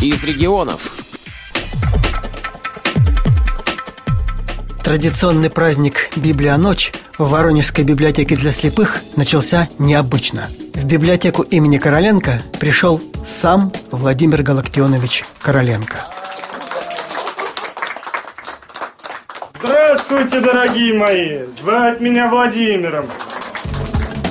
из регионов. Традиционный праздник «Библия ночь» в Воронежской библиотеке для слепых начался необычно. В библиотеку имени Короленко пришел сам Владимир Галактионович Короленко. Здравствуйте, дорогие мои! Звать меня Владимиром.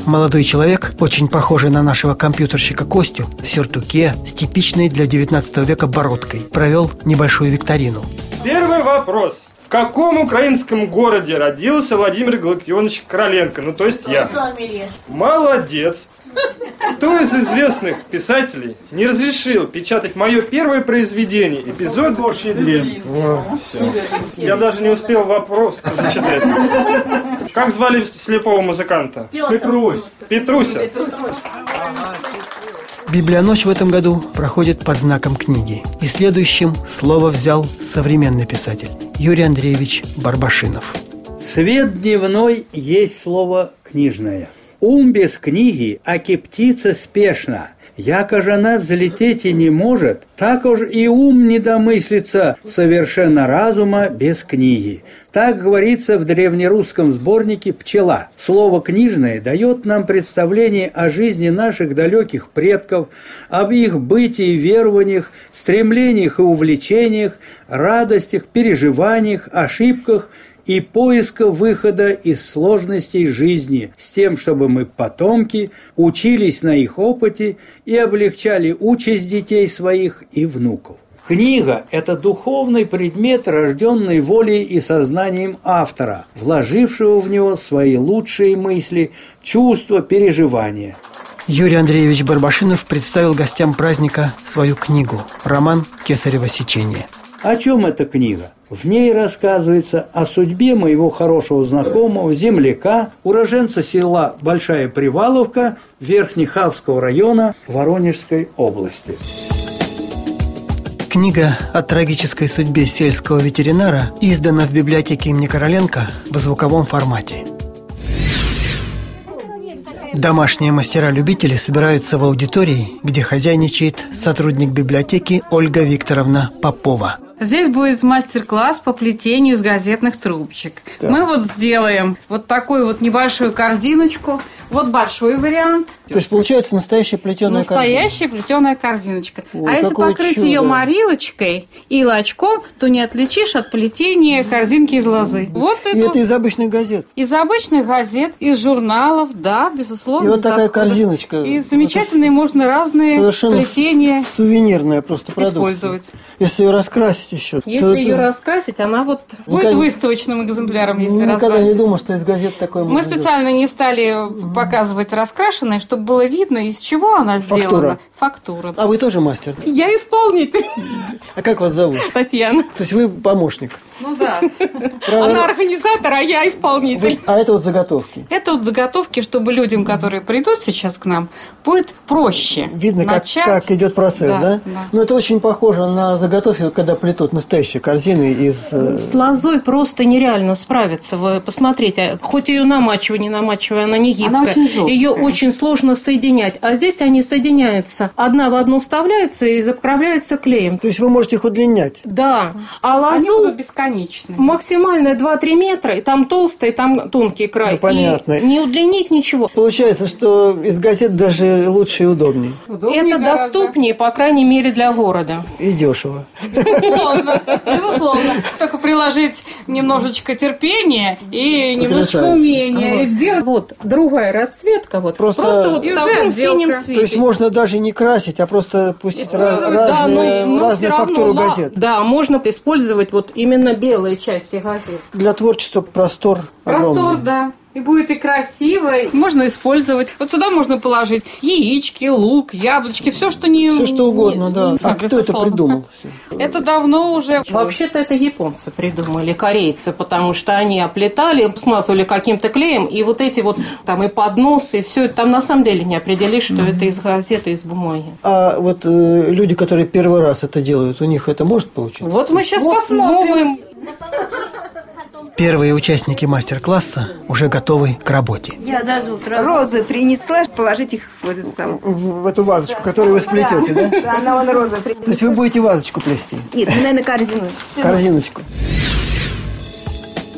Молодой человек, очень похожий на нашего компьютерщика Костю, в сюртуке с типичной для 19 века бородкой, провел небольшую викторину. Первый вопрос. В каком украинском городе родился Владимир Галактионович Короленко? Ну, то есть я. Молодец. Кто из известных писателей не разрешил печатать мое первое произведение, эпизод... Всё. Я даже не успел вопрос зачитать. Как звали слепого музыканта? Петрусь. Петруся. Библия ночь в этом году проходит под знаком книги. И следующим слово взял современный писатель Юрий Андреевич Барбашинов. Свет дневной есть слово книжное. Ум без книги, а птица спешно. Яко же она взлететь и не может, так уж и ум не домыслится совершенно разума без книги. Так говорится в древнерусском сборнике «Пчела». Слово «книжное» дает нам представление о жизни наших далеких предков, об их бытии и верованиях, стремлениях и увлечениях, радостях, переживаниях, ошибках – и поиска выхода из сложностей жизни с тем, чтобы мы, потомки, учились на их опыте и облегчали участь детей своих и внуков. Книга – это духовный предмет, рожденный волей и сознанием автора, вложившего в него свои лучшие мысли, чувства, переживания. Юрий Андреевич Барбашинов представил гостям праздника свою книгу «Роман Кесарева сечение». О чем эта книга? В ней рассказывается о судьбе моего хорошего знакомого, земляка, уроженца села Большая Приваловка Верхнехавского района Воронежской области. Книга о трагической судьбе сельского ветеринара издана в библиотеке имени Короленко в звуковом формате. Домашние мастера-любители собираются в аудитории, где хозяйничает сотрудник библиотеки Ольга Викторовна Попова – Здесь будет мастер-класс по плетению из газетных трубочек. Да. Мы вот сделаем вот такую вот небольшую корзиночку. Вот большой вариант. То есть получается настоящая плетеная настоящая корзина. плетеная корзиночка. Ой, а если покрыть чудо. ее морилочкой и лачком, то не отличишь от плетения корзинки из лозы. Вот и это из обычных газет. Из обычных газет, из журналов, да, безусловно. И вот такая отхода. корзиночка. И замечательные можно разные плетения. Сувенирная просто продукция. Использовать. Если ее раскрасить еще. Если ее раскрасить, она вот будет выставочным экземпляром, если Никогда раскрасить. не думал, что из газет такое Мы специально не стали показывать раскрашенное, чтобы было видно, из чего она сделана. Фактура. А вы тоже мастер? Я исполнитель. А как вас зовут? Татьяна. То есть вы помощник? Ну да. Она организатор, а я исполнитель. А это вот заготовки? Это вот заготовки, чтобы людям, которые придут сейчас к нам, будет проще Видно, как, как идет процесс, да? да? да? Ну, это очень похоже на заготовки, когда плетут настоящие корзины из... Э, С лозой просто нереально справиться. Вы посмотрите, хоть ее намачивая, не намачивая, она не гибкая. Она очень жесткая. Ее очень сложно соединять. А здесь они соединяются. Одна в одну вставляется и заправляется клеем. То есть вы можете их удлинять? Да. А лозу... Они будут бесконечные. Максимально 2-3 метра, и там толстый, и там тонкий край. Ну, понятно. И не удлинить ничего. Получается, что из газет даже лучше и удобнее. удобнее Это гораздо. доступнее, по крайней мере, для города. И дешево. Безусловно. Безусловно. Только приложить немножечко терпения и немножечко умения. Вот. Сделать вот другая расцветка. Вот. Просто вот в таком синем цвете. То есть можно даже не красить, а просто пустить раз, разные, но, но разные фактуры равно, газет. Да, можно использовать вот именно белые части газет. Для творчества простор Простор, огромный. да. И будет и красиво. Можно использовать. Вот сюда можно положить яички, лук, яблочки, все, что не... Все, что угодно, не, да. Не, а кто это придумал? Это давно уже... Вообще-то это японцы придумали, корейцы, потому что они оплетали, смазывали каким-то клеем, и вот эти вот там и подносы, и все это там на самом деле не определишь, что mm-hmm. это из газеты, из бумаги. А вот э, люди, которые первый раз это делают, у них это может получиться? Вот мы сейчас вот посмотрим. Первые участники мастер-класса уже готовы к работе. Я даже розы принесла, положить их в эту самую. В, в эту вазочку, которую вы сплетете, да? Да, она вон розы принесла. То есть вы будете вазочку плести? Нет, наверное, корзину. Корзиночку.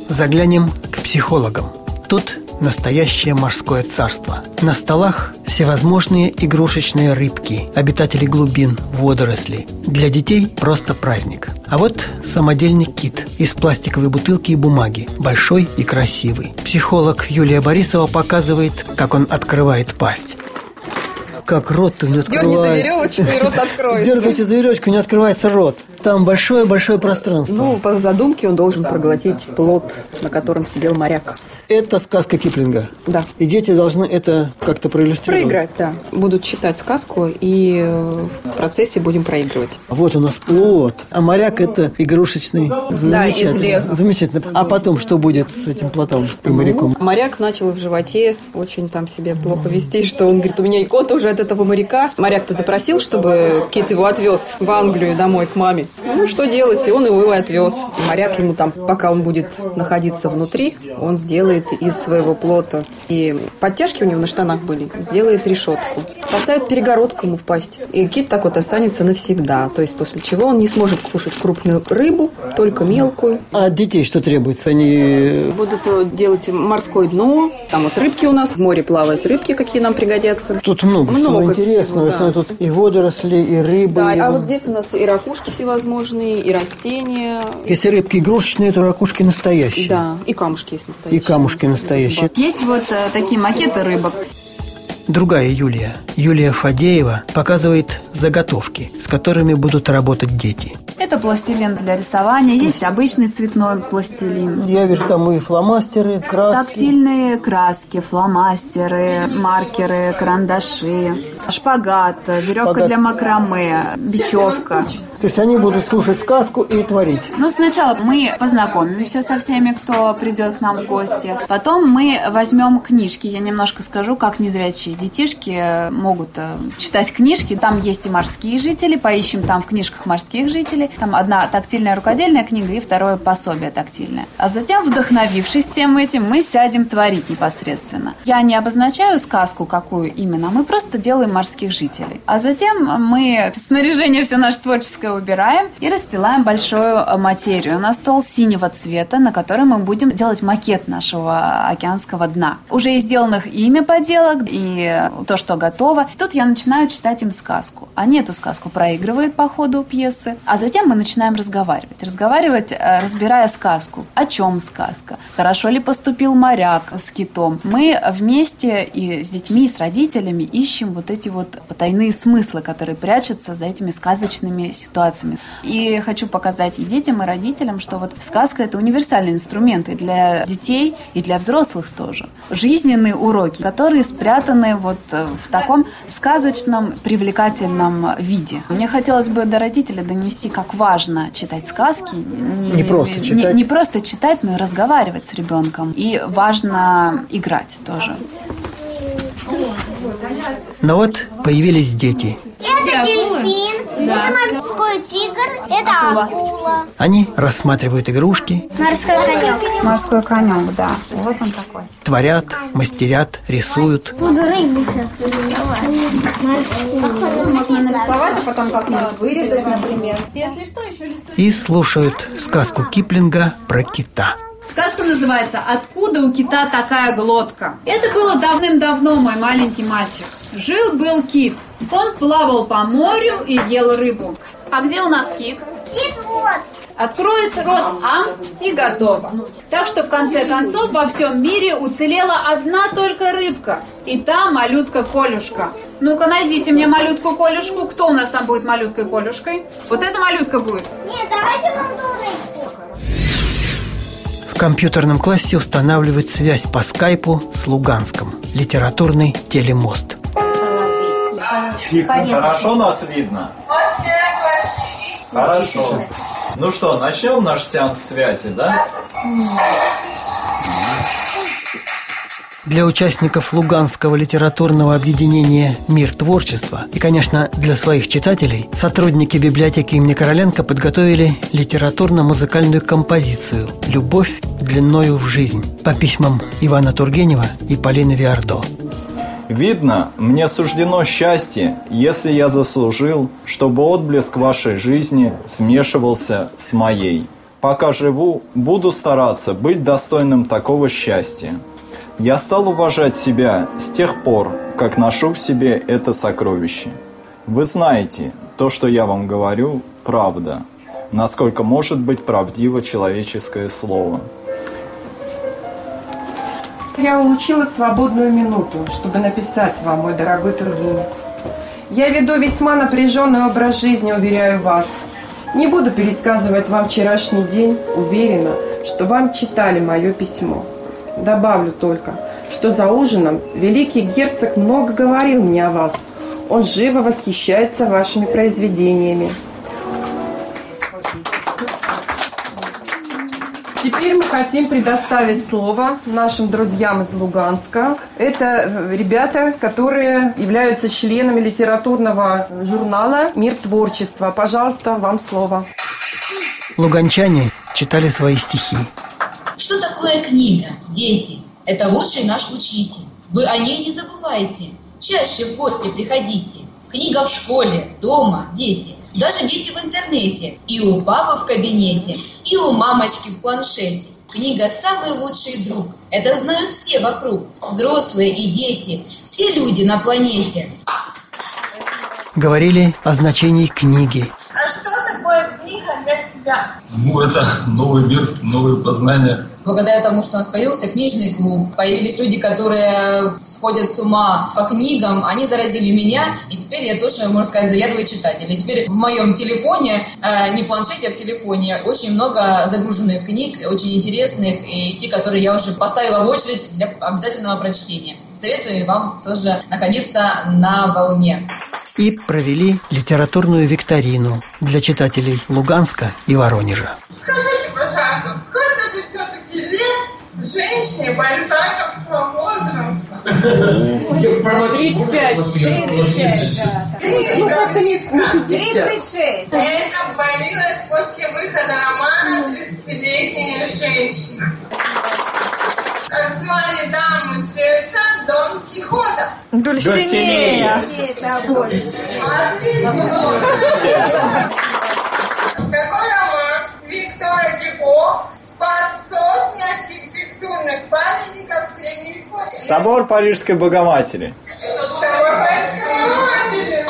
Заглянем к психологам. Тут настоящее морское царство. На столах всевозможные игрушечные рыбки, обитатели глубин, водоросли. Для детей просто праздник. А вот самодельный кит из пластиковой бутылки и бумаги, большой и красивый. Психолог Юлия Борисова показывает, как он открывает пасть как рот-то не открывается. Дерни за веревочку, и рот откроется. Дергайте за веревочку, не открывается рот. Там большое-большое пространство. Ну, по задумке он должен проглотить плод, на котором сидел моряк. Это сказка Киплинга. Да. И дети должны это как-то проиллюстрировать. Проиграть, да. Будут читать сказку, и э, в процессе будем проигрывать. Вот у нас плод. А моряк это игрушечный. Да, Замечательно. Замечательно. А потом что будет с этим плотом и моряком? Моряк начал в животе очень там себя плохо вести, что он говорит, у меня икота уже от этого моряка. Моряк-то запросил, чтобы Кит его отвез в Англию домой к маме. Ну, что делать? И он его и отвез. Моряк ему там, пока он будет находиться внутри, он сделает из своего плота. И подтяжки у него на штанах были. Сделает решетку. Поставит перегородку ему в пасть. И кит так вот останется навсегда. То есть после чего он не сможет кушать крупную рыбу, только мелкую. А от детей что требуется? Они Будут э, делать морское дно. Там вот рыбки у нас. В море плавают рыбки, какие нам пригодятся. Тут много, Много всего интересного. всего, да. тут и водоросли, и рыбы. Да, и... а вот здесь у нас и ракушки всевозможные, и растения. Если рыбки игрушечные, то ракушки настоящие. Да, и камушки есть настоящие. И камушки настоящие. Есть вот э, такие макеты рыбок. Другая Юлия, Юлия Фадеева, показывает заготовки, с которыми будут работать дети. Это пластилин для рисования, есть обычный цветной пластилин. Я вижу там и фломастеры, краски. Тактильные краски, фломастеры, маркеры, карандаши, шпагат, веревка Шпагат. для макраме, бечевка. То есть они будут слушать сказку и творить. Ну, сначала мы познакомимся со всеми, кто придет к нам в гости. Потом мы возьмем книжки. Я немножко скажу, как незрячие детишки могут э, читать книжки. Там есть и морские жители. Поищем там в книжках морских жителей. Там одна тактильная рукодельная книга и второе пособие тактильное. А затем, вдохновившись всем этим, мы сядем творить непосредственно. Я не обозначаю сказку, какую именно. Мы просто делаем морских жителей. А затем мы снаряжение все наше творческое убираем и расстилаем большую э, материю на стол синего цвета, на котором мы будем делать макет нашего океанского дна. Уже из сделанных ими поделок и то, что готово. Тут я начинаю читать им сказку. Они эту сказку проигрывают по ходу пьесы, а затем мы начинаем разговаривать. Разговаривать, э, разбирая сказку. О чем сказка? Хорошо ли поступил моряк с китом? Мы вместе и с детьми, и с родителями ищем вот эти вот потайные смыслы, которые прячутся за этими сказочными ситуациями. И хочу показать и детям, и родителям, что вот сказка – это универсальный инструмент и для детей, и для взрослых тоже. Жизненные уроки, которые спрятаны вот э, в таком сказочном, привлекательном виде. Мне хотелось бы до родителей донести, как важно читать сказки. Не просто читать. Не, не просто читать, но и разговаривать с ребенком. И важно играть тоже. Но вот появились дети. Это дельфин, это морской тигр, это акула. Они рассматривают игрушки, Морской конек. Морской конек, да. Вот он такой. творят, мастерят, рисуют. Буду рыбу. Можно нарисовать, а потом как-нибудь вырезать, например. Если что, еще листочек. И слушают сказку Киплинга про кита. Сказка называется «Откуда у кита такая глотка?». Это было давным-давно, мой маленький мальчик. Жил-был кит. Он плавал по морю и ел рыбу. А где у нас кит? Кит вот. Откроет рот ам и готово. Так что в конце концов во всем мире уцелела одна только рыбка. И та малютка Колюшка. Ну-ка найдите мне малютку Колюшку. Кто у нас там будет малюткой Колюшкой? Вот эта малютка будет. Нет, давайте вон ту рыбку. В компьютерном классе устанавливают связь по скайпу с Луганском. Литературный телемост. Хорошо нас видно? Хорошо. Ну что, начнем наш сеанс связи, да? Для участников Луганского литературного объединения «Мир творчества» и, конечно, для своих читателей сотрудники библиотеки имени Короленко подготовили литературно-музыкальную композицию «Любовь длиною в жизнь» по письмам Ивана Тургенева и Полины Виардо. Видно, мне суждено счастье, если я заслужил, чтобы отблеск вашей жизни смешивался с моей. Пока живу, буду стараться быть достойным такого счастья. Я стал уважать себя с тех пор, как ношу в себе это сокровище. Вы знаете, то, что я вам говорю, правда. Насколько может быть правдиво человеческое слово – я улучила свободную минуту, чтобы написать вам, мой дорогой Тургенев. Я веду весьма напряженный образ жизни, уверяю вас. Не буду пересказывать вам вчерашний день, уверена, что вам читали мое письмо. Добавлю только, что за ужином великий герцог много говорил мне о вас. Он живо восхищается вашими произведениями. Теперь мы хотим предоставить слово нашим друзьям из Луганска. Это э, ребята, которые являются членами литературного журнала «Мир творчества». Пожалуйста, вам слово. Луганчане читали свои стихи. Что такое книга, дети? Это лучший наш учитель. Вы о ней не забывайте. Чаще в гости приходите. Книга в школе, дома, дети. Даже дети в интернете. И у папы в кабинете, и у мамочки в планшете. Книга «Самый лучший друг». Это знают все вокруг. Взрослые и дети. Все люди на планете. Говорили о значении книги. А что такое книга для тебя? Ну, это новый мир, новые познания благодаря тому, что у нас появился книжный клуб, появились люди, которые сходят с ума по книгам, они заразили меня, и теперь я тоже, можно сказать, заядлый читатель. И теперь в моем телефоне, э, не планшете, а в телефоне, очень много загруженных книг, очень интересных, и те, которые я уже поставила в очередь для обязательного прочтения. Советую вам тоже находиться на волне и провели литературную викторину для читателей Луганска и Воронежа. Скажите, женщине бальзаковского возраста? 35. 35, 36. Это появилось после выхода романа «30-летняя женщина». Как звали даму сердца Дон Кихота? Дульсинея. Какой роман Виктора сотни архитектурных памятников Средневековья? Собор Парижской Богоматери. Собор Парижской Богоматери.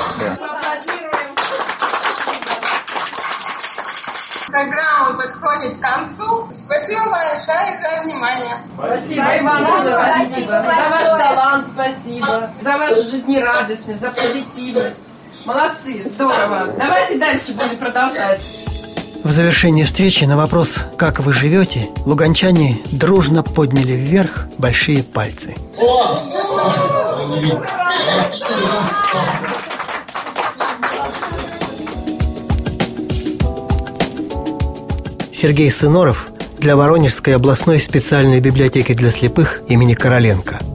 Программа подходит к концу. Спасибо большое за внимание. Спасибо, и вам тоже спасибо. За ваш талант спасибо. За вашу жизнерадостность, за позитивность. Молодцы, здорово. Давайте дальше будем продолжать. В завершении встречи на вопрос «Как вы живете?» луганчане дружно подняли вверх большие пальцы. Сергей Сыноров для Воронежской областной специальной библиотеки для слепых имени Короленко –